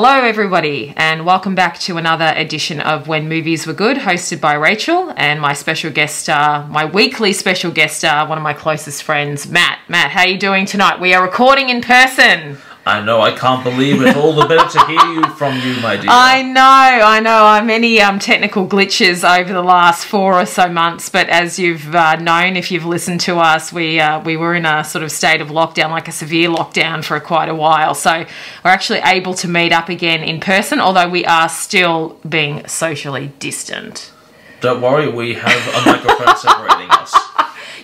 Hello, everybody, and welcome back to another edition of When Movies Were Good, hosted by Rachel and my special guest star, my weekly special guest star, one of my closest friends, Matt. Matt, how are you doing tonight? We are recording in person. I know, I can't believe it. All the better to hear you from you, my dear. I know, I know. I many um, technical glitches over the last four or so months, but as you've uh, known, if you've listened to us, we uh, we were in a sort of state of lockdown, like a severe lockdown, for quite a while. So we're actually able to meet up again in person, although we are still being socially distant. Don't worry, we have a microphone separating us.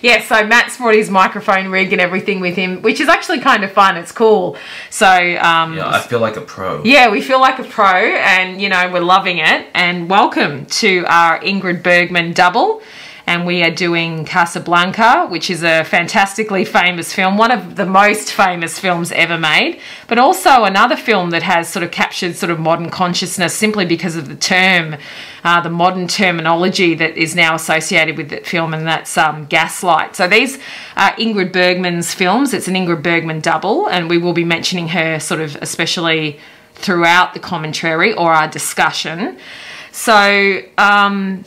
Yeah, so Matt's brought his microphone rig and everything with him, which is actually kind of fun. It's cool. So um, Yeah, I feel like a pro. Yeah, we feel like a pro and, you know, we're loving it. And welcome to our Ingrid Bergman double. And we are doing Casablanca, which is a fantastically famous film, one of the most famous films ever made, but also another film that has sort of captured sort of modern consciousness simply because of the term, uh, the modern terminology that is now associated with that film, and that's um, gaslight. So these are Ingrid Bergman's films. It's an Ingrid Bergman double, and we will be mentioning her sort of especially throughout the commentary or our discussion. So, um,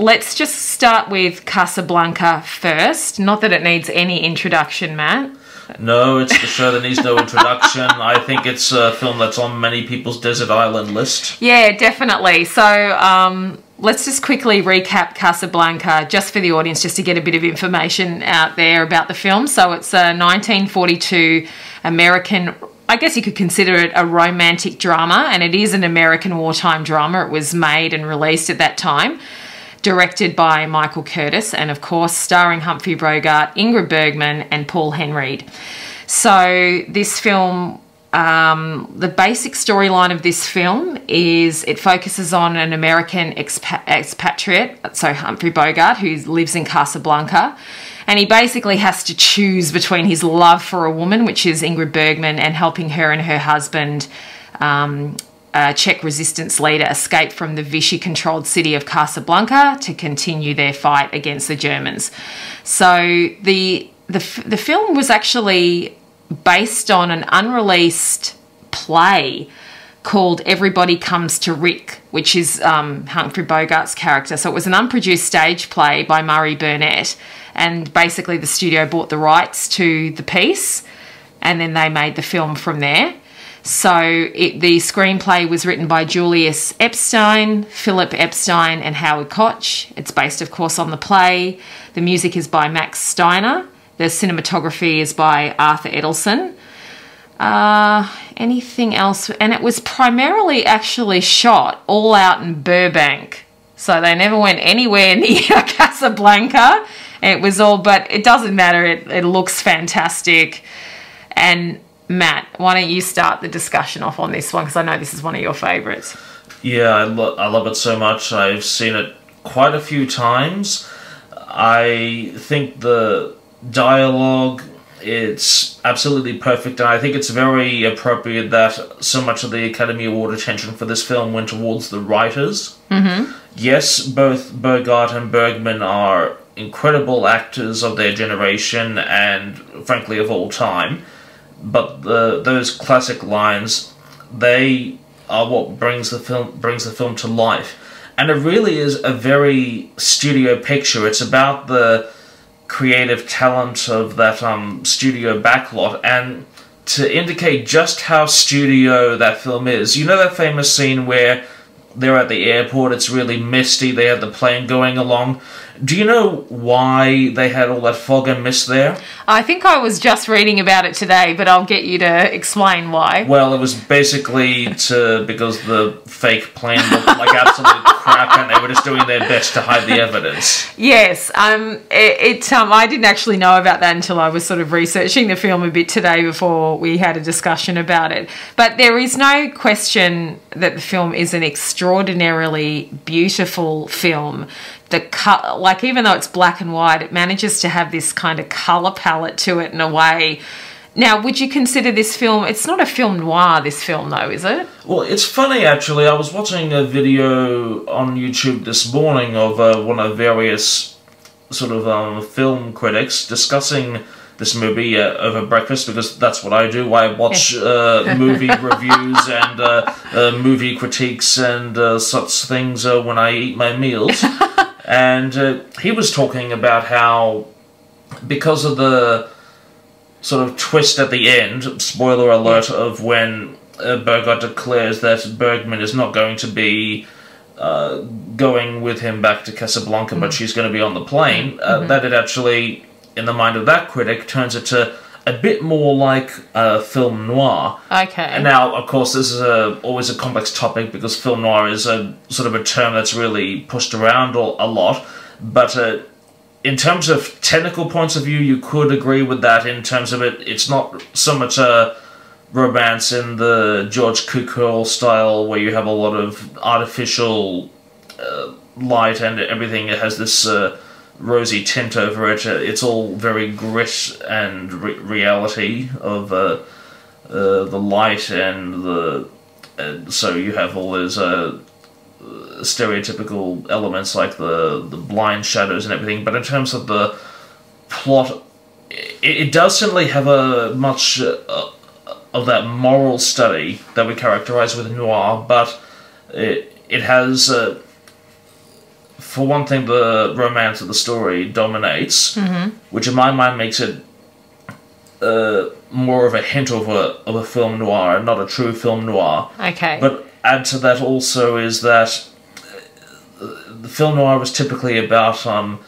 let's just start with Casablanca first. Not that it needs any introduction, Matt. No, it's the show that needs no introduction. I think it's a film that's on many people's desert island list. Yeah, definitely. So, um, let's just quickly recap Casablanca just for the audience, just to get a bit of information out there about the film. So, it's a 1942 American. I guess you could consider it a romantic drama, and it is an American wartime drama. It was made and released at that time directed by Michael Curtiz, and of course, starring Humphrey Bogart, Ingrid Bergman, and Paul Henreid. So, this film, um, the basic storyline of this film is it focuses on an American expa- expatriate, so Humphrey Bogart, who lives in Casablanca. And he basically has to choose between his love for a woman, which is Ingrid Bergman, and helping her and her husband um, uh, Czech resistance leader escaped from the Vichy controlled city of Casablanca to continue their fight against the Germans. So the, the, the film was actually based on an unreleased play called Everybody Comes to Rick, which is um, Humphrey Bogart's character. So it was an unproduced stage play by Murray Burnett, and basically the studio bought the rights to the piece, and then they made the film from there. So it, the screenplay was written by Julius Epstein, Philip Epstein, and Howard Koch. It's based, of course, on the play. The music is by Max Steiner. The cinematography is by Arthur Edelson. Uh, anything else? And it was primarily actually shot all out in Burbank. So they never went anywhere near Casablanca. It was all, but it doesn't matter. It, it looks fantastic. And Matt, why don't you start the discussion off on this one? Because I know this is one of your favourites. Yeah, I, lo- I love it so much. I've seen it quite a few times. I think the dialogue it's absolutely perfect and I think it's very appropriate that so much of the Academy Award attention for this film went towards the writers. Mm-hmm. Yes, both Bogart and Bergman are incredible actors of their generation and frankly of all time but the those classic lines they are what brings the film brings the film to life. And it really is a very studio picture. It's about the creative talent of that um studio backlot. And to indicate just how studio that film is you know that famous scene where they're at the airport it's really misty they have the plane going along do you know why they had all that fog and mist there? I think I was just reading about it today, but I'll get you to explain why. Well, it was basically to because the fake plan looked like absolute crap, and they were just doing their best to hide the evidence. Yes, um, it, it um, I didn't actually know about that until I was sort of researching the film a bit today before we had a discussion about it. But there is no question that the film is an extraordinarily beautiful film the cut like even though it's black and white it manages to have this kind of color palette to it in a way now would you consider this film it's not a film noir this film though is it Well, it's funny actually. I was watching a video on YouTube this morning of uh, one of various sort of um, film critics discussing this movie uh, over breakfast because that's what I do. I watch uh, movie reviews and uh, uh, movie critiques and uh, such things uh, when I eat my meals. and uh, he was talking about how, because of the sort of twist at the end, spoiler alert, of when uh, declares that Bergman is not going to be uh, going with him back to Casablanca, but she's going to be on the plane, uh, that it actually, in the mind of that critic, turns it to a bit more like uh, film noir. Okay. And now, of course, this is a, always a complex topic because film noir is a sort of a term that's really pushed around a, a lot. But uh, in terms of technical points of view, you could agree with that. In terms of it, it's not so much a romance in the George Cukor style where you have a lot of artificial uh, light and everything. It has this. Uh, rosy tint over it. It's all very grit and re- reality of uh, uh, the light and the. So you have all those uh, stereotypical elements like the the blind shadows and everything. But in terms of the plot, it, it does certainly have a much uh, of that moral study that we characterize with noir, but it it has. Uh, for one thing, the romance of the story dominates, which in my mind makes it uh, more of a hint of a of a film noir, and not a true film noir. okay. But add to that also is that uh, the film noir was typically about um,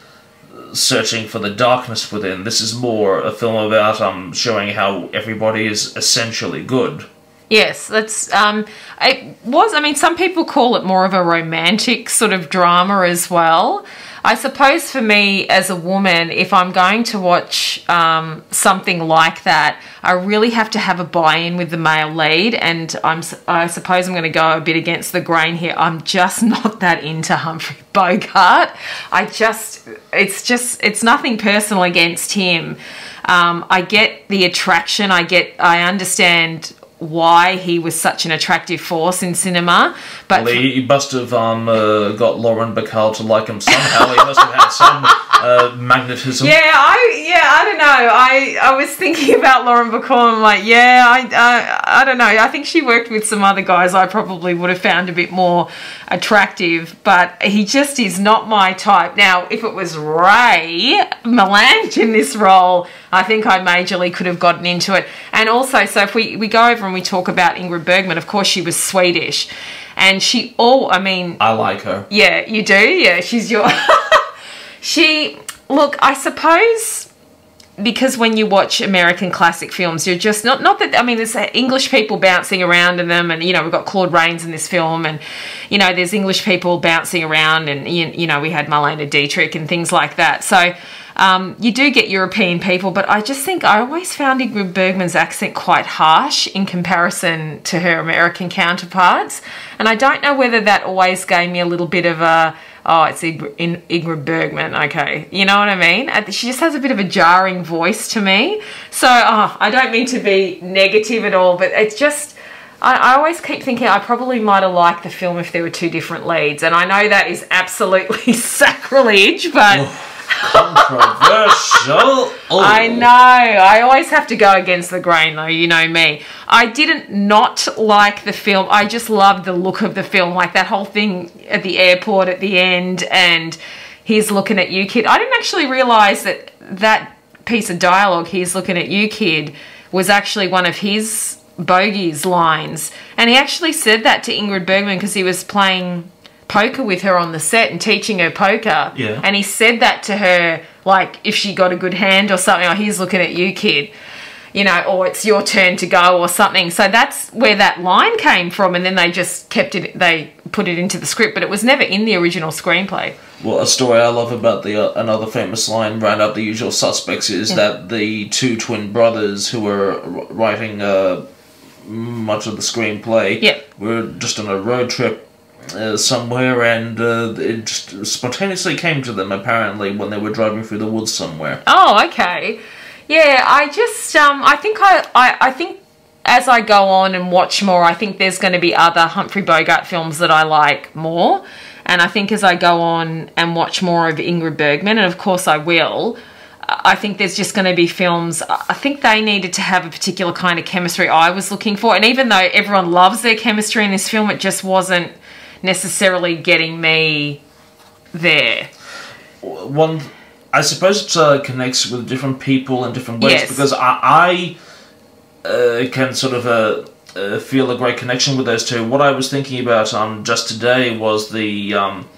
searching for the darkness within. This is more a film about um, showing how everybody is essentially good. Yes, that's um it was I mean some people call it more of a romantic sort of drama as well. I suppose for me as a woman if I'm going to watch um, something like that, I really have to have a buy-in with the male lead and I'm I suppose I'm going to go a bit against the grain here. I'm just not that into Humphrey Bogart. I just it's just it's nothing personal against him. Um, I get the attraction. I get I understand why he was such an attractive force in cinema. But Well, he, he must have um, uh, got Lauren Bacall to like him somehow. he must have had some uh, magnetism. yeah, I yeah, I don't know. I I was thinking about Lauren Bacall. I'm like, yeah, I I I don't know. I think she worked with some other guys. I probably would have found a bit more attractive, but he just is not my type. Now, if it was Ray Milland in this role, I think I majorly could have gotten into it. And also, so if we we go over and we talk about Ingrid Bergman, of course, she was Swedish, and she all. I mean, I like her. Yeah, you do. Yeah, she's your. she look. I suppose because when you watch American classic films, you're just not not that. I mean, there's English people bouncing around in them, and you know we've got Claude Rains in this film, and you know there's English people bouncing around, and you, you know we had Marlene Dietrich and things like that. So. Um, you do get European people, but I just think I always found Ingrid Bergman's accent quite harsh in comparison to her American counterparts. And I don't know whether that always gave me a little bit of a, oh, it's Ingrid, In- Ingrid Bergman, okay. You know what I mean? She just has a bit of a jarring voice to me. So oh, I don't mean to be negative at all, but it's just. I always keep thinking I probably might have liked the film if there were two different leads, and I know that is absolutely sacrilege, but Controversial. I know. I always have to go against the grain, though. You know me. I didn't not like the film. I just loved the look of the film, like that whole thing at the airport at the end, and he's looking at you, kid. I didn't actually realize that that piece of dialogue, "He's looking at you, kid," was actually one of his bogies lines, and he actually said that to Ingrid Bergman because he was playing poker with her on the set and teaching her poker. Yeah. And he said that to her, like if she got a good hand or something, or he's looking at you, kid. You know, or it's your turn to go or something. So that's where that line came from, and then they just kept it. They put it into the script, but it was never in the original screenplay. Well, a story I love about the uh, another famous line round up the usual suspects is that the two twin brothers who were writing uh, much of the screenplay Yeah. were just on a road trip uh, somewhere, and uh, it just spontaneously came to them apparently when they were driving through the woods somewhere. Oh, okay. Yeah, I just um I think I, I, I think as I go on and watch more, I think there's going to be other Humphrey Bogart films that I like more. And I think as I go on and watch more of Ingrid Bergman, and of course I will, I think there's just going to be films. I think they needed to have a particular kind of chemistry I was looking for. And even though everyone loves their chemistry in this film, it just wasn't necessarily getting me there. One, I suppose it uh, connects with different people in different ways Yes. because I, I uh, can sort of uh, uh, feel a great connection with those two. What I was thinking about um, just today was the um,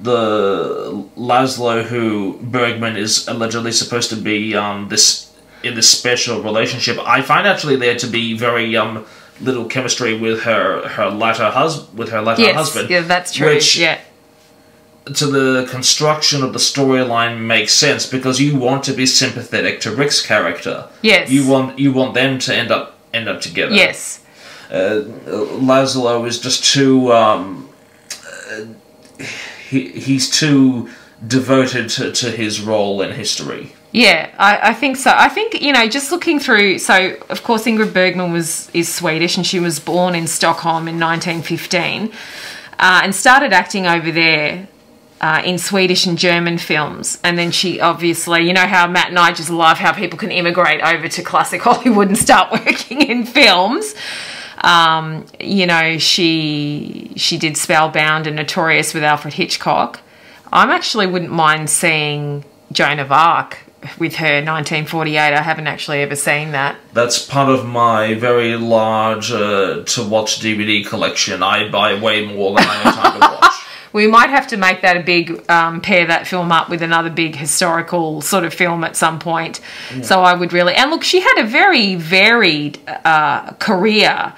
the Laszlo who Bergman is allegedly supposed to be um, this in this special relationship. I find actually there to be very um, little chemistry with her her latter hus- with her latter Yes, husband. yeah, that's true. Which yeah, to the construction of the storyline makes sense because you want to be sympathetic to Rick's character. Yes. You want you want them to end up end up together. yes, Uh, Laszlo is just too um, uh, he he's too devoted to, to his role in history. Yeah. I, I think so. I think you know, just looking through. So, of course, Ingrid Bergman was is Swedish, and she was born in Stockholm in 1915, uh, and started acting over there. Uh, in Swedish and German films. And then she obviously, you know how Matt and I just love how people can immigrate over to classic Hollywood and start working in films. Um, you know, she she did Spellbound and Notorious with Alfred Hitchcock. I'm actually wouldn't mind seeing Joan of Arc with her 1948. I haven't actually ever seen that. That's part of my very large uh, to watch DVD collection. I buy way more than I have time to watch. We might have to make that a big um, pair that film up with another big historical sort of film at some point. So I would really and look, she had a very varied uh, career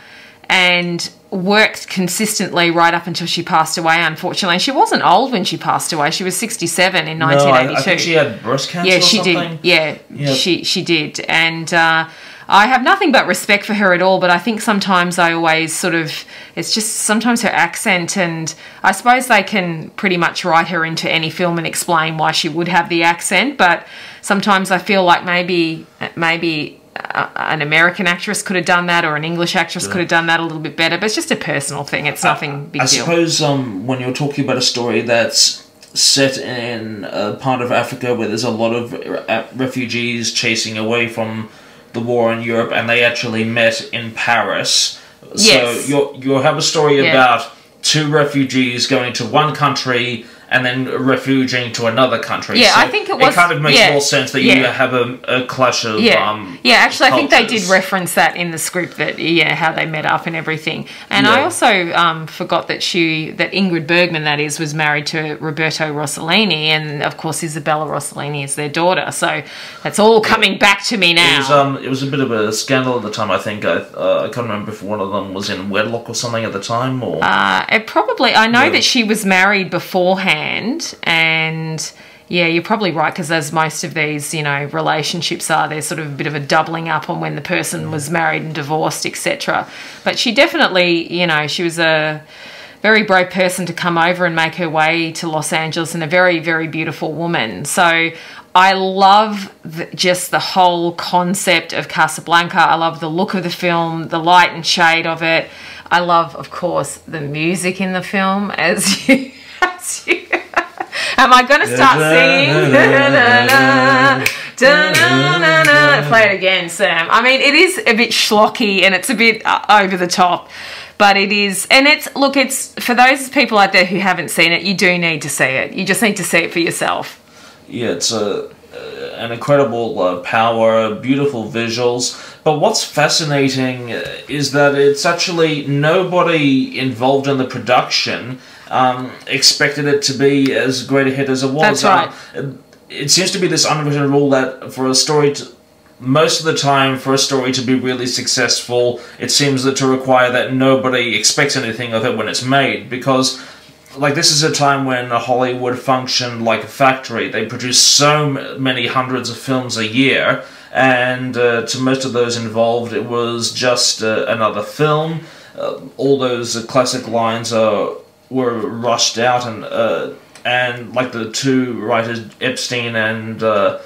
and worked consistently right up until she passed away. Unfortunately, and she wasn't old when she passed away. She was sixty-seven in No, I, I think she had breast cancer. yeah, or she something. did. Yeah, Yeah. she she did, and uh, I have nothing but respect for her at all. But I think sometimes I always sort of it's just sometimes her accent, and I suppose they can pretty much write her into any film and explain why she would have the accent. But sometimes I feel like maybe maybe. Uh, an American actress could have done that, or an English actress could have done that a little bit better. But it's just a personal thing. It's nothing big I deal. suppose um, when you're talking about a story that's set in a part of Africa where there's a lot of uh, refugees chasing away from the war in Europe, and they actually met in Paris. Yes. So you you have a story Yeah. about two refugees going to one country and then refuging to another country. Yeah, So I think it was- It kind of makes yeah, more sense that you have a, a clash of Yeah, um, yeah. Actually, I think they did reference that in the script that yeah, how they met up and everything. And I also um, forgot that she that Ingrid Bergman that is was married to Roberto Rossellini, and of course Isabella Rossellini is their daughter. So that's all coming back to me now. It was um, it was a bit of a scandal at the time. I think I uh, I can't remember if one of them was in wedlock or something at the time, or Uh, it probably. I know Yeah. that she was married beforehand, and yeah, you're probably right because as most of these, you know, relationships are, there's sort of a bit of a doubling up on when the person mm. was married and divorced, etc. But she definitely, you know, she was a very brave person to come over and make her way to Los Angeles, and a very, very beautiful woman. So. I love the, just the whole concept of Casablanca. I love the look of the film, the light and shade of it. I love, of course, the music in the film. As you, you am I going to start singing? Play it again, Sam. I mean, it is a bit schlocky and it's a bit uh, over the top, but it is, and it's look, it's for those people out there who haven't seen it. You do need to see it. You just need to see it for yourself. yeah, it's a uh, an incredible uh, power, beautiful visuals. But what's fascinating is that it's actually nobody involved in the production um, expected it to be as great a hit as it was. That's right. Um, it seems to be this unwritten rule that for a story to most of the time for a story to be really successful it seems that to require that nobody expects anything of it when it's made because like this is a time when hollywood functioned like a factory they produced so many hundreds of films a year and uh, to most of those involved it was just uh, another film uh, all those uh, classic lines uh, were rushed out and uh, and like the two writers epstein and uh,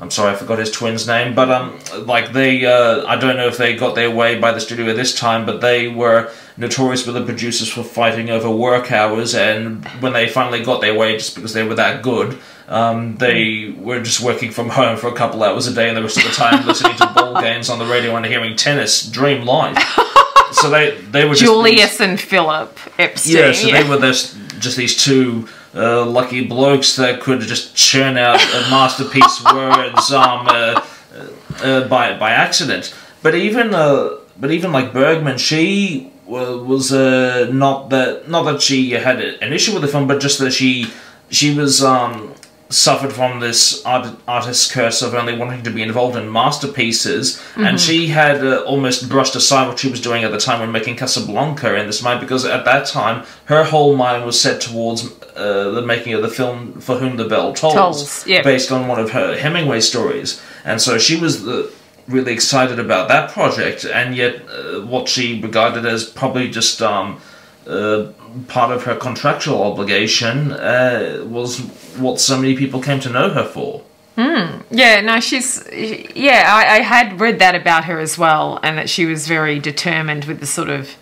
I'm sorry, I forgot his twin's name, but um, like they, uh, I don't know if they got their way by the studio this time, but they were notorious with the producers for fighting over work hours, and when they finally got their way, just because they were that good, Um, they were just working from home for a couple hours a day, and the rest of the time listening to ball games on the radio and hearing tennis dream live. so they they were just Julius these- and Philip Epstein. yeah, so they were this, just these two uh, lucky blokes that could just churn out uh, masterpiece words um, uh, uh, by by accident. But even uh, but even like Bergman, she was uh, not that not that she had an issue with the film, but just that she she was um, suffered from this art, artist's curse of only wanting to be involved in masterpieces, and she had uh, almost brushed aside what she was doing at the time when making Casablanca in this mind, because at that time her whole mind was set towards uh, the making of the film For Whom the Bell Tolls, Tolls, yeah. based on one of her Hemingway stories, and so she was the, really excited about that project, and yet uh, what she regarded as probably just um, uh, part of her contractual obligation uh, was what so many people came to know her for. Yeah, no, she's. Yeah, I, I had read that about her as well, and that she was very determined with the sort of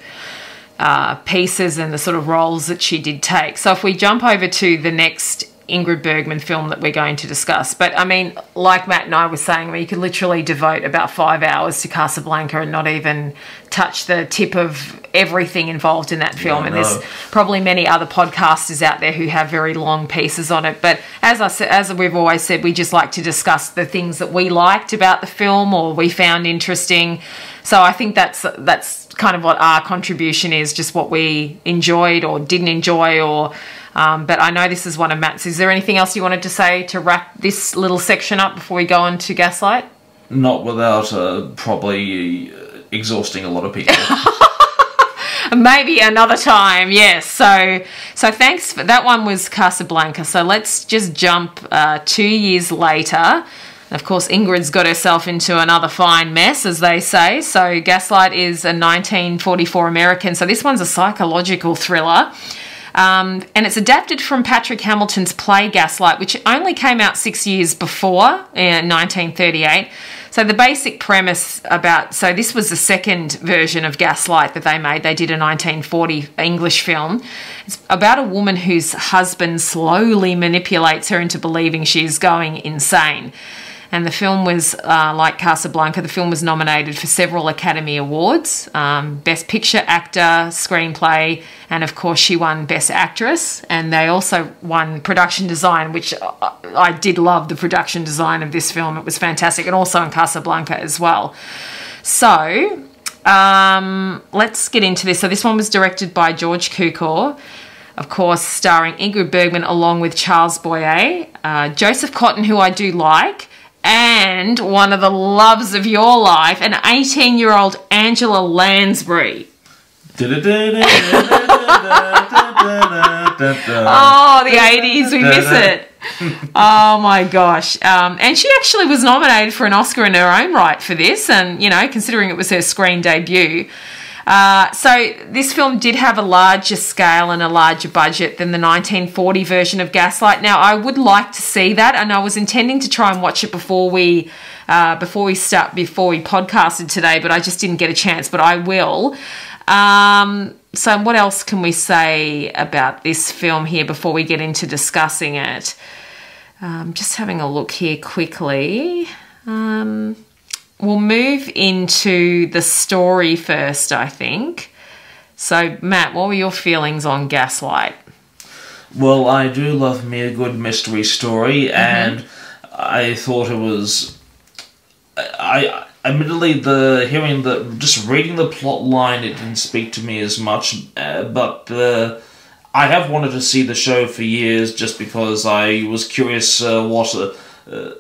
uh, pieces and the sort of roles that she did take. So if we jump over to the next Ingrid Bergman film that we're going to discuss, but I mean, like Matt and I were saying, I mean, you could literally devote about five hours to Casablanca and not even touch the tip of everything involved in that film. and there's probably many other podcasters out there who have very long pieces on it. But as I said, as we've always said, we just like to discuss the things that we liked about the film or we found interesting. So I think that's that's kind of what our contribution is, just what we enjoyed or didn't enjoy, or. Um, but I know this is one of Matt's. Is there anything else you wanted to say to wrap this little section up before we go on to Gaslight? Not without uh, probably uh, exhausting a lot of people. maybe another time yes so so thanks for that one was casablanca so let's just jump uh, two years later and of course ingrid's got herself into another fine mess as they say so gaslight is a 1944 american so this one's a psychological thriller um, and it's adapted from Patrick Hamilton's play Gaslight, which only came out six years before in 1938. So the basic premise about so this was the second version of Gaslight that they made. They did a 1940 English film. It's about a woman whose husband slowly manipulates her into believing she is going insane. And the film was, uh, like Casablanca, the film was nominated for several Academy Awards um, Best Picture, Actor, Screenplay, and of course, she won Best Actress. And they also won Production Design, which I, did love the production design of this film. It was fantastic, and also in Casablanca as well. So, um, let's get into this. So, this one was directed by George Cukor of course, starring Ingrid Bergman along with Charles Boyer, uh, Joseph Cotten, who I do like, and one of the loves of your life, an 18 year old Angela Lansbury. Oh, the 80s, we miss it. Oh my gosh. Um, and she actually was nominated for an Oscar in her own right for this, and you know, considering it was her screen debut. Uh, so this film did have a larger scale and a larger budget than the 1940 version of Gaslight. Now, I would like to see that, and I was intending to try and watch it before we uh, before we start before we podcasted today, but I just didn't get a chance. But I will. Um, so, what else can we say about this film here before we get into discussing it? Um, just having a look here quickly. Um, we'll move into the story first, I think. So, Matt, what were your feelings on Gaslight? Well, I do love me a good mystery story, and I thought it was. I admittedly the hearing the just reading the plot line it didn't speak to me as much, uh, but uh, I have wanted to see the show for years just because I was curious uh, what. Uh,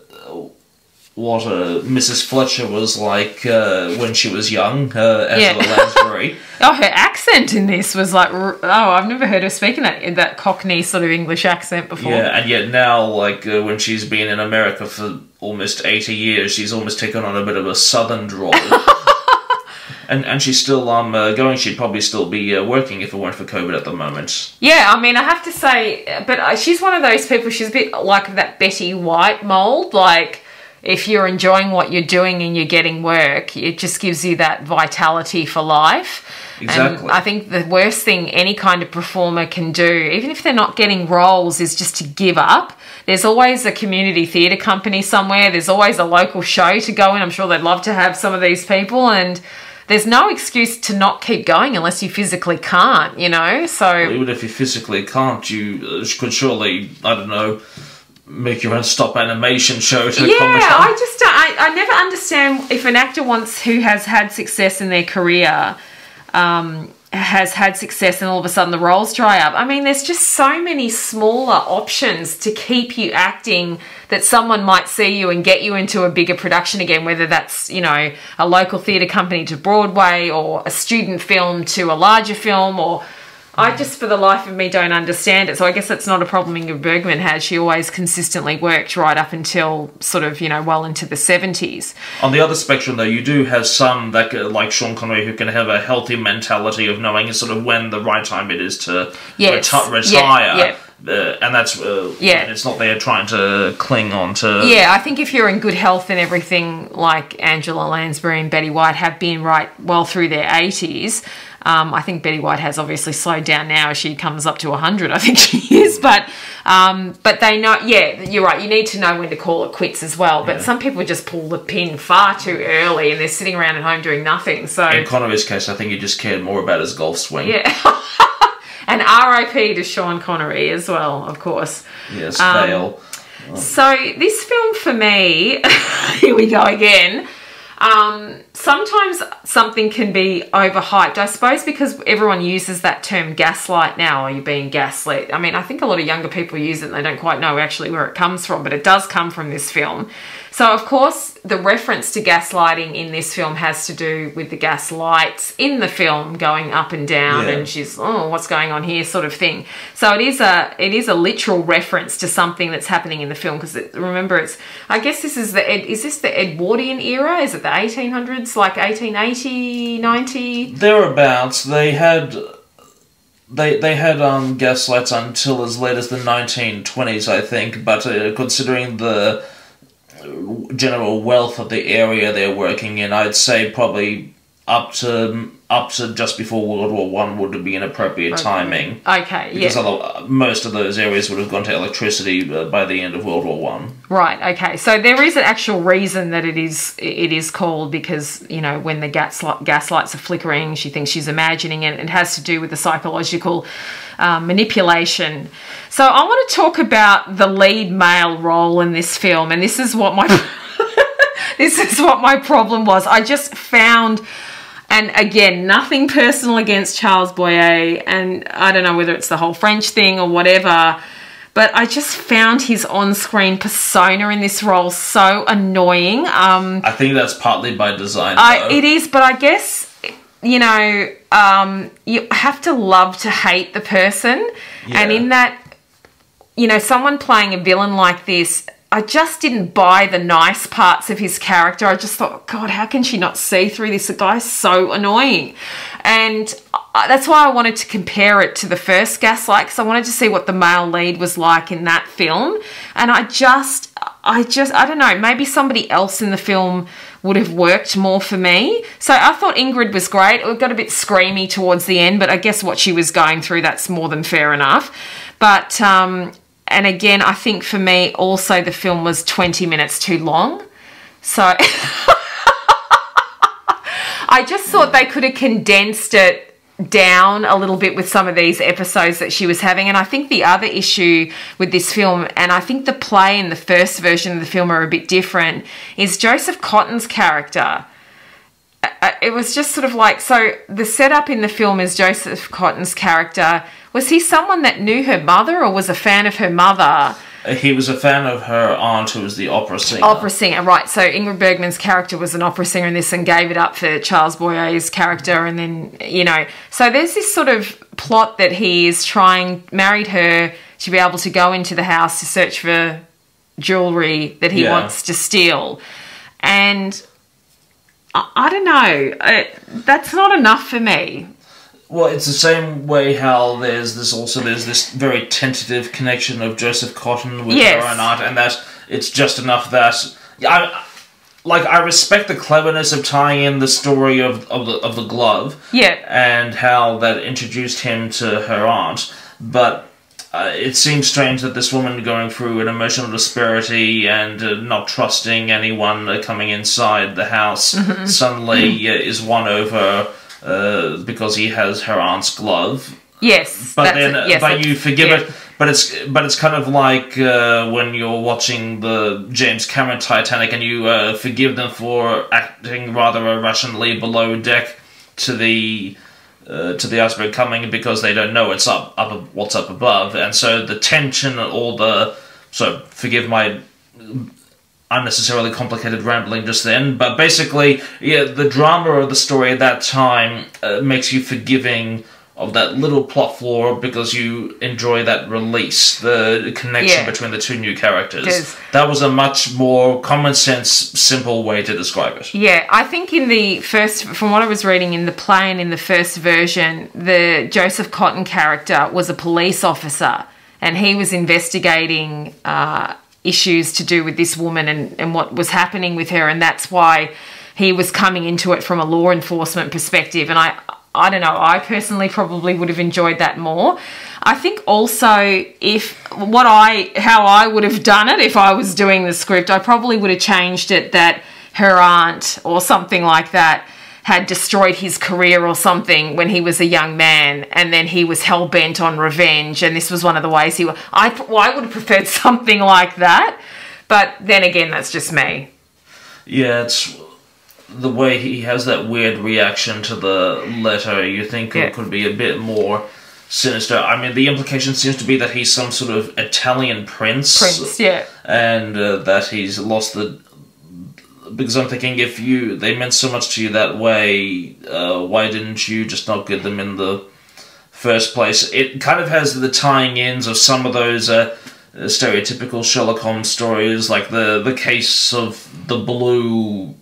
what uh, Mrs. Fletcher was like uh, when she was young, uh, Angela Yeah. Lansbury. Oh, her accent in this was like, oh, I've never heard her speaking that that Cockney sort of English accent before. Yeah, and yet now, like uh, when she's been in America for almost eighty years, she's almost taken on a bit of a southern drawl. and and she's still um uh, going. She'd probably still be uh, working if it weren't for COVID at the moment. Yeah, I mean, I have to say, but uh, she's one of those people. She's a bit like that Betty White mold. Like, if you're enjoying what you're doing and you're getting work, it just gives you that vitality for life. Exactly. And I think the worst thing any kind of performer can do, even if they're not getting roles, is just to give up. there's always a community theatre company somewhere. There's always a local show to go in. I'm sure they'd love to have some of these people and there's no excuse to not keep going unless you physically can't, you know? So Even if you physically can't, you uh, could surely, I don't know, make your own stop animation show to yeah, I just don't, I, I never understand if an actor wants who has had success in their career um, has had success and all of a sudden the roles dry up. I mean, there's just so many smaller options to keep you acting that someone might see you and get you into a bigger production again, whether that's, you know, a local theatre company to Broadway or a student film to a larger film or I just, for the life of me, don't understand it. So I guess that's not a problem Ingrid Bergman had. She always consistently worked right up until sort of, you know, well into the 70s. On the other spectrum, though, you do have some that, like Sean Connery, who can have a healthy mentality of knowing sort of when the right time it is to Yes. reti- Yeah, retire. Uh, and that's uh, Yeah. it's not there trying to cling on to. Yeah, I think if you're in good health and everything, like Angela Lansbury and Betty White have been right well through their 80s. Um, I think Betty White has obviously slowed down now as she comes up to 100, I think she is. But um, but they know, yeah, you're right. You need to know when to call it quits as well. But Yeah. some people just pull the pin far too early and they're sitting around at home doing nothing. So In Connery's case, I think he just cared more about his golf swing. yeah. and RIP to Sean Connery as well, of course. Yes, Um, Vale. So this film for me, here we go again. Um, sometimes something can be overhyped. I suppose because everyone uses that term gaslight now, or you're being gaslit. I mean, I think a lot of younger people use it and they don't quite know actually where it comes from, but it does come from this film. So, of course, the reference to gaslighting in this film has to do with the gas lights in the film going up and down, Yeah. and she's oh, what's going on here, sort of thing. So it is a it is a literal reference to something that's happening in the film because remember, it's I guess this is the Ed, is this the Edwardian era? Is it the 1800s, like 1880, 90? Thereabouts, they had they they had um gaslights until as late as the 1920s, I think. But uh, considering the general wealth of the area they're working in, I'd say probably up to up to just before World War One would be an appropriate timing. Okay, Because yeah, other, most of those areas would have gone to electricity uh, by the end of World War One. right. Okay, so there is an actual reason that it is it is called because you know when the gas gas lights are flickering, she thinks she's imagining it. It has to do with the psychological um, manipulation. So I want to talk about the lead male role in this film, and this is what my this is what my problem was. I just found. And again, nothing personal against Charles Boyer, and I don't know whether it's the whole French thing or whatever, but I just found his on-screen persona in this role so annoying. Um, I think that's partly by design. I, it is, but I guess you know um, you have to love to hate the person, and in that, you know, someone playing a villain like this. I just didn't buy the nice parts of his character. I just thought, God, how can she not see through this? The guy's so annoying. And that's why I wanted to compare it to the first Gaslight because I wanted to see what the male lead was like in that film. And I just, I just, I don't know, maybe somebody else in the film would have worked more for me. So I thought Ingrid was great. It got a bit screamy towards the end, but I guess what she was going through, that's more than fair enough. But, um, and again, I think for me, also the film was 20 minutes too long. So I just thought they could have condensed it down a little bit with some of these episodes that she was having. And I think the other issue with this film, and I think the play and the first version of the film are a bit different, is Joseph Cotten's character. Uh, It was just sort of like so. The setup in the film is Joseph Cotten's character. Was he someone that knew her mother or was a fan of her mother? Uh, He was a fan of her aunt, who was the opera singer. opera singer, right? So Ingrid Bergman's character was an opera singer in this, and gave it up for Charles Boyer's character, and then you know, so there's this sort of plot that he is trying married her to be able to go into the house to search for jewelry that he Yeah. wants to steal, and I, I don't know, uh, that's not enough for me. Well, it's the same way how there's this also there's this very tentative connection of Joseph Cotten with Yes. her own aunt, and that it's just enough that I, like I respect the cleverness of tying in the story of of the of the glove, Yeah. and how that introduced him to her aunt, but uh, it seems strange that this woman going through an emotional disparity and uh, not trusting anyone uh, coming inside the house Mm-hmm. suddenly uh, is won over uh, because he has her aunt's glove. Yes, But then, it. Yes, but you forgive yeah. it. But it's but it's kind of like uh, when you're watching the James Cameron Titanic and you uh, forgive them for acting rather irrationally below deck to the uh, to the iceberg coming because they don't know it's up up what's up above, and so the tension or the so forgive my unnecessarily complicated rambling just then, but basically, yeah, the drama of the story at that time uh, makes you forgiving of that little plot flaw because you enjoy that release, the connection Yeah. between the two new characters. That was a much more common sense, simple way to describe it. Yeah, I think in the first, from what I was reading in the play and in the first version, the Joseph Cotten character was a police officer and he was investigating uh, issues to do with this woman and, and what was happening with her. And that's why he was coming into it from a law enforcement perspective. And I, I don't know, I personally probably would have enjoyed that more. I think also if what I how I would have done it if I was doing the script, I probably would have changed it that her aunt or something like that had destroyed his career or something when he was a young man and then he was hell bent on revenge and this was one of the ways he I well, I would have preferred something like that but then again that's just me Yeah, it's the way he has that weird reaction to the letter. You think Yeah. it could be a bit more sinister. I mean, the implication seems to be that he's some sort of Italian prince, Prince yeah and uh, that he's lost the. Because I'm thinking, if you they meant so much to you that way, uh, why didn't you just not get them in the first place? It kind of has the tying ins of some of those uh, stereotypical Sherlock Holmes stories, like the the case of the blue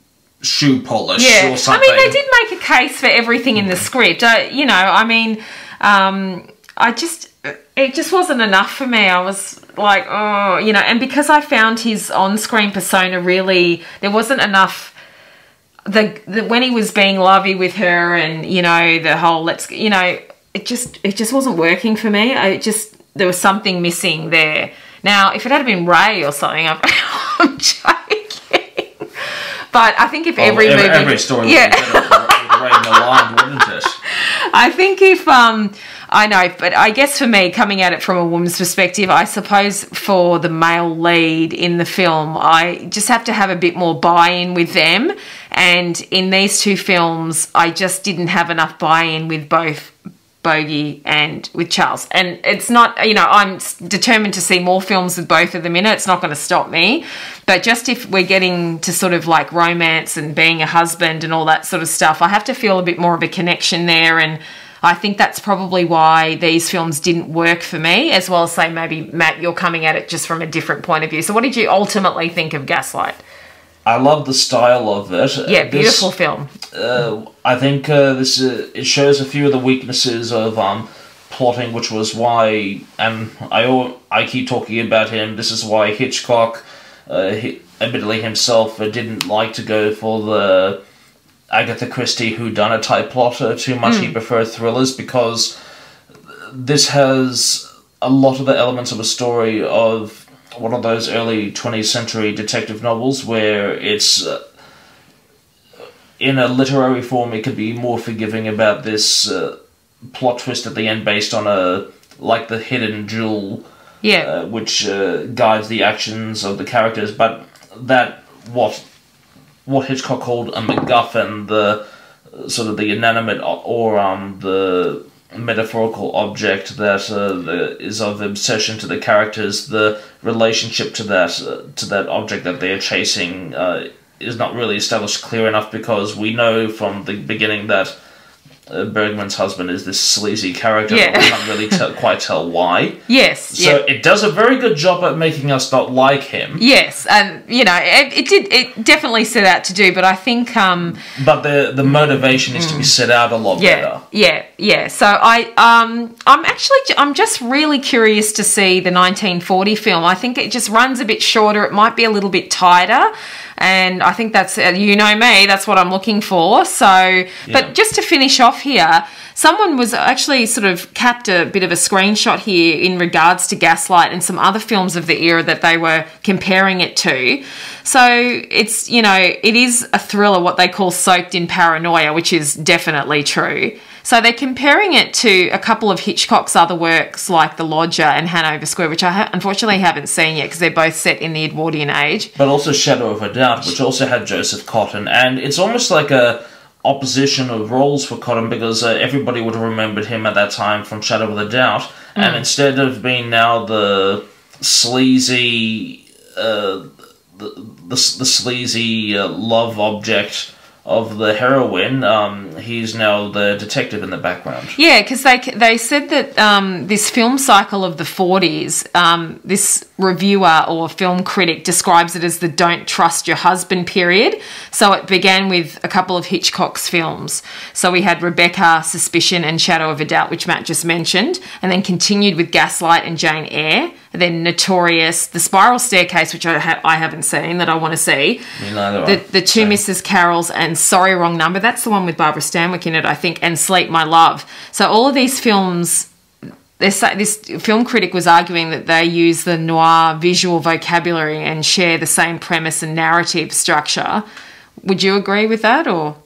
shoe polish Yeah, or I mean, they did make a case for everything in the script. Uh, you know, I mean, um, I just it just wasn't enough for me. I was like, oh, you know, and because I found his on-screen persona really, there wasn't enough. The, the when he was being lovey with her, and you know, the whole let's, you know, it just it just wasn't working for me. I just there was something missing there. Now, if it had been Ray or something, I'm, I'm joking. But I think if Well, every every, movie, every story yeah, would be better with Ray Milland, wouldn't it? I think if um I know, but I guess for me, coming at it from a woman's perspective, I suppose for the male lead in the film, I just have to have a bit more buy-in with them. And in these two films, I just didn't have enough buy-in with both Bogey and with Charles. And it's not, you know, I'm determined to see more films with both of them in it. It's not going to stop me. But just if we're getting to sort of like romance and being a husband and all that sort of stuff, I have to feel a bit more of a connection there. And I think that's probably why these films didn't work for me, as well as say maybe, Matt, you're coming at it just from a different point of view. So, what did you ultimately think of Gaslight? I love the style of it. Yeah, This- beautiful film. uh, I think uh, this uh, it shows a few of the weaknesses of um, plotting, which was why, and I I keep talking about him. This is why Hitchcock, uh, he, admittedly himself, uh, didn't like to go for the Agatha Christie whodunit type plot uh, too much. He preferred thrillers because this has a lot of the elements of a story of one of those early 20th century detective novels where it's uh, in a literary form, it could be more forgiving about this uh, plot twist at the end based on a like the hidden jewel, Yeah. uh, which uh, guides the actions of the characters. But that what what Hitchcock called a MacGuffin, the sort of the inanimate or um the metaphorical object that uh, the, is of obsession to the characters, the relationship to that uh, to that object that they're chasing uh, is not really established clear enough because we know from the beginning that Bergman's husband is this sleazy character, Yeah. but we can't really tell, quite tell why. yes. So yeah. it does a very good job at making us not like him. Yes, and you know, it, it did. It definitely set out to do, but I think, um, But the the motivation is to be set out a lot Mm. yeah, better. yeah, yeah. So I, um, I'm actually, I'm just really curious to see the 1940 film. I think it just runs a bit shorter. It might be a little bit tighter. And I think that's, uh, you know me, that's what I'm looking for. So, Yeah. but just to finish off here, someone was actually sort of capped a bit of a screenshot here in regards to Gaslight and some other films of the era that they were comparing it to. So it's, you know, it is a thriller, what they call soaked in paranoia, which is definitely true. So they're comparing it to a couple of Hitchcock's other works like The Lodger and Hanover Square, which I ha- unfortunately haven't seen yet because they're both set in the Edwardian age. but also Shadow of a Doubt, which also had Joseph Cotten, and it's almost like a opposition of roles for Cotten because uh, everybody would have remembered him at that time from Shadow of a Doubt, and instead of being now the sleazy, uh, the, the, the sleazy uh, love object of the heroine, um, he's now the detective in the background. Yeah, because they they said that um, this film cycle of the forties, um, this reviewer or film critic describes it as the "don't trust your husband" period. So it began with a couple of Hitchcock's films. So we had Rebecca, Suspicion, and Shadow of a Doubt, which Matt just mentioned, and then continued with Gaslight and Jane Eyre. Then Notorious, The Spiral Staircase, which I, ha- I haven't seen that I want to see. Me neither. The, the two Mrs. Carrolls and Sorry Wrong Number. That's the one with Barbara Stanwyck in it, I think, and Sleep My Love. So all of these films, this film critic was arguing that they use the noir visual vocabulary and share the same premise and narrative structure. Would you agree with that, or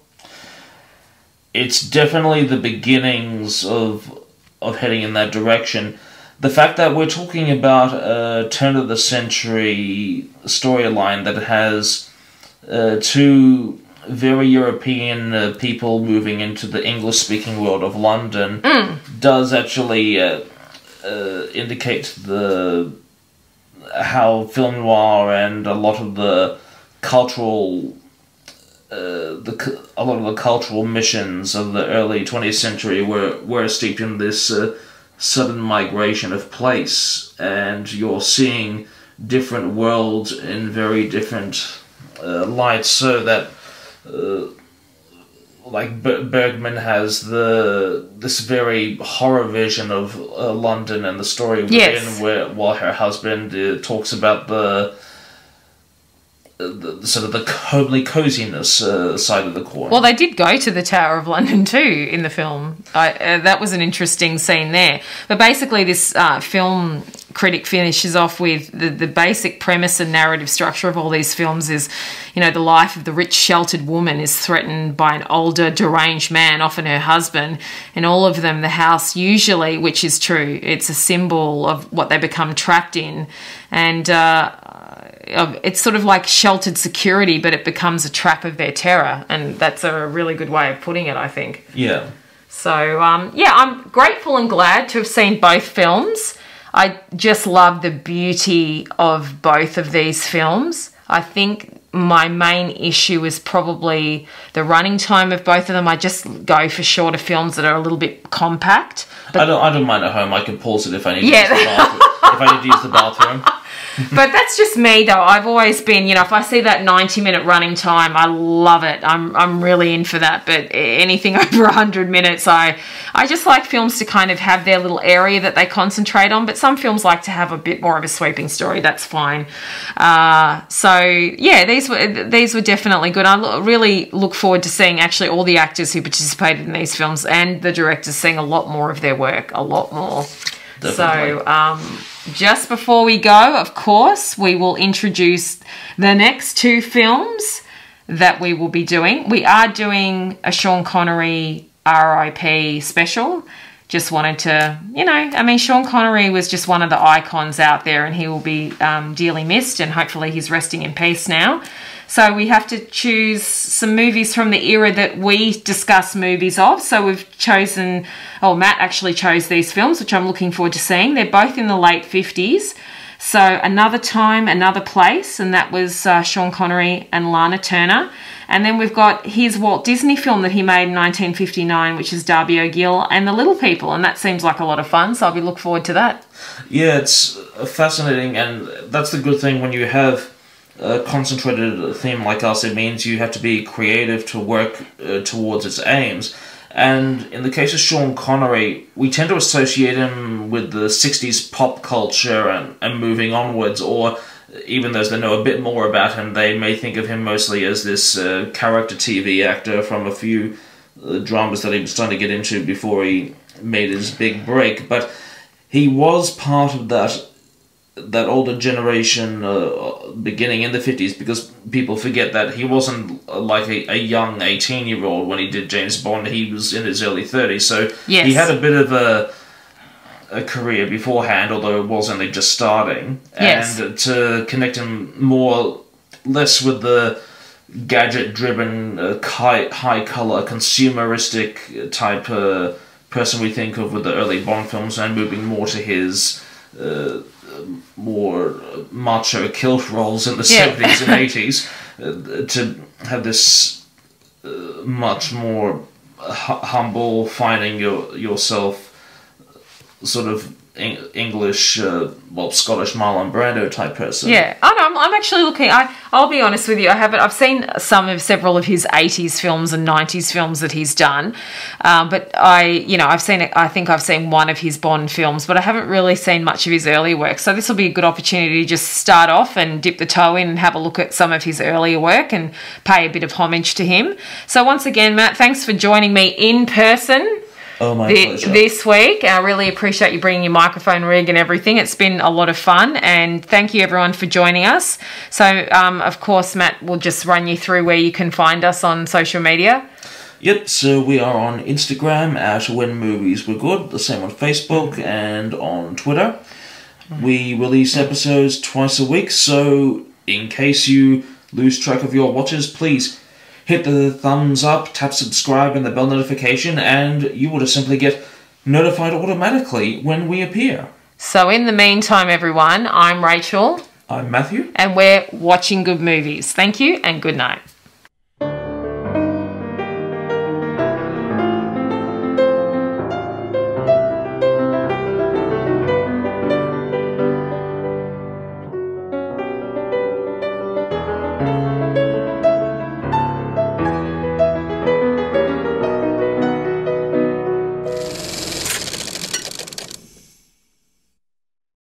it's definitely the beginnings of of heading in that direction. The fact that we're talking about a turn of the century storyline that has uh, two very European uh, people moving into the English speaking world of London does actually uh, uh, indicate the how film noir and a lot of the cultural uh, the a lot of the cultural missions of the early 20th century were were steeped in this uh, sudden migration of place, and you're seeing different worlds in very different uh, lights, so that. Uh, like Ber- Bergman has the this very horror vision of uh, London and the story within, Yes. where while her husband uh, talks about the the, sort of the homely coziness uh, side of the coin. Well, they did go to the Tower of London too in the film. I, uh, that was an interesting scene there. But basically, this uh, film critic finishes off with the, the basic premise and narrative structure of all these films is, you know, the life of the rich, sheltered woman is threatened by an older, deranged man, often her husband. In all of them, the house usually, which is true, it's a symbol of what they become trapped in. And, uh, it's sort of like sheltered security, but it becomes a trap of their terror, and that's a really good way of putting it, I think. yeah. So, um, yeah, I'm grateful and glad to have seen both films. I just love the beauty of both of these films. I think my main issue is probably the running time of both of them. I just go for shorter films that are a little bit compact. I don't. I don't mind at home. I can pause it if I need. Yeah. To use the bathroom, if I need to use the bathroom. but that's just me though. I've always been, you know, if I see that 90 minute running time, I love it. I'm I'm really in for that. But anything over 100 minutes, I I just like films to kind of have their little area that they concentrate on, but some films like to have a bit more of a sweeping story. That's fine. Uh, so yeah, these were these were definitely good. I lo- really look forward to seeing actually all the actors who participated in these films and the directors seeing a lot more of their work, a lot more. Definitely. So, um, just before we go, of course, we will introduce the next two films that we will be doing. We are doing a Sean Connery RIP special. Just wanted to, you know, I mean, Sean Connery was just one of the icons out there and he will be um, dearly missed and hopefully he's resting in peace now. So we have to choose some movies from the era that we discuss movies of. So we've chosen, oh, Matt actually chose these films, which I'm looking forward to seeing. They're both in the late 50s. So Another Time, Another Place, and that was uh, Sean Connery and Lana Turner. And then we've got his Walt Disney film that he made in 1959, which is Darby O'Gill and The Little People, and that seems like a lot of fun. So I'll be look forward to that. Yeah, it's fascinating, and that's the good thing when you have a concentrated theme like us. It means you have to be creative to work uh, towards its aims. And in the case of Sean Connery, we tend to associate him with the 60s pop culture and, and moving onwards, or even those that know a bit more about him, they may think of him mostly as this uh, character TV actor from a few uh, dramas that he was trying to get into before he made his big break. But he was part of that that older generation uh, beginning in the 50s because people forget that he wasn't uh, like a, a young 18 year old when he did James Bond he was in his early 30s so Yes. he had a bit of a a career beforehand although it was only just starting Yes. and to connect him more less with the gadget driven uh, high, high color consumeristic type uh, person we think of with the early Bond films and moving more to his uh, more macho kilt roles in the Yeah. 70s and 80s uh, to have this uh, much more hu- humble finding your yourself sort of English uh, well Scottish Marlon Brando type person Yeah. I'm, I'm actually looking. I I'll be honest with you. I haven't. I've seen some of several of his '80s films and '90s films that he's done, um, but I, you know, I've seen. I think I've seen one of his Bond films, but I haven't really seen much of his earlier work. So this will be a good opportunity to just start off and dip the toe in and have a look at some of his earlier work and pay a bit of homage to him. So once again, Matt, thanks for joining me in person oh my pleasure this week. I really appreciate you bringing your microphone rig and everything. It's been a lot of fun, and thank you everyone for joining us. So, um, of course, Matt will just run you through where you can find us on social media. Yep, so we are on Instagram at When Movies Were Good, the same on Facebook and on Twitter. We release episodes twice a week, so in case you lose track of your watches, please hit the thumbs up, tap subscribe, and the bell notification, and you will just simply get notified automatically when we appear. So, in the meantime, everyone, I'm Rachel, I'm Matthew. and we're watching good movies. Thank you, and good night.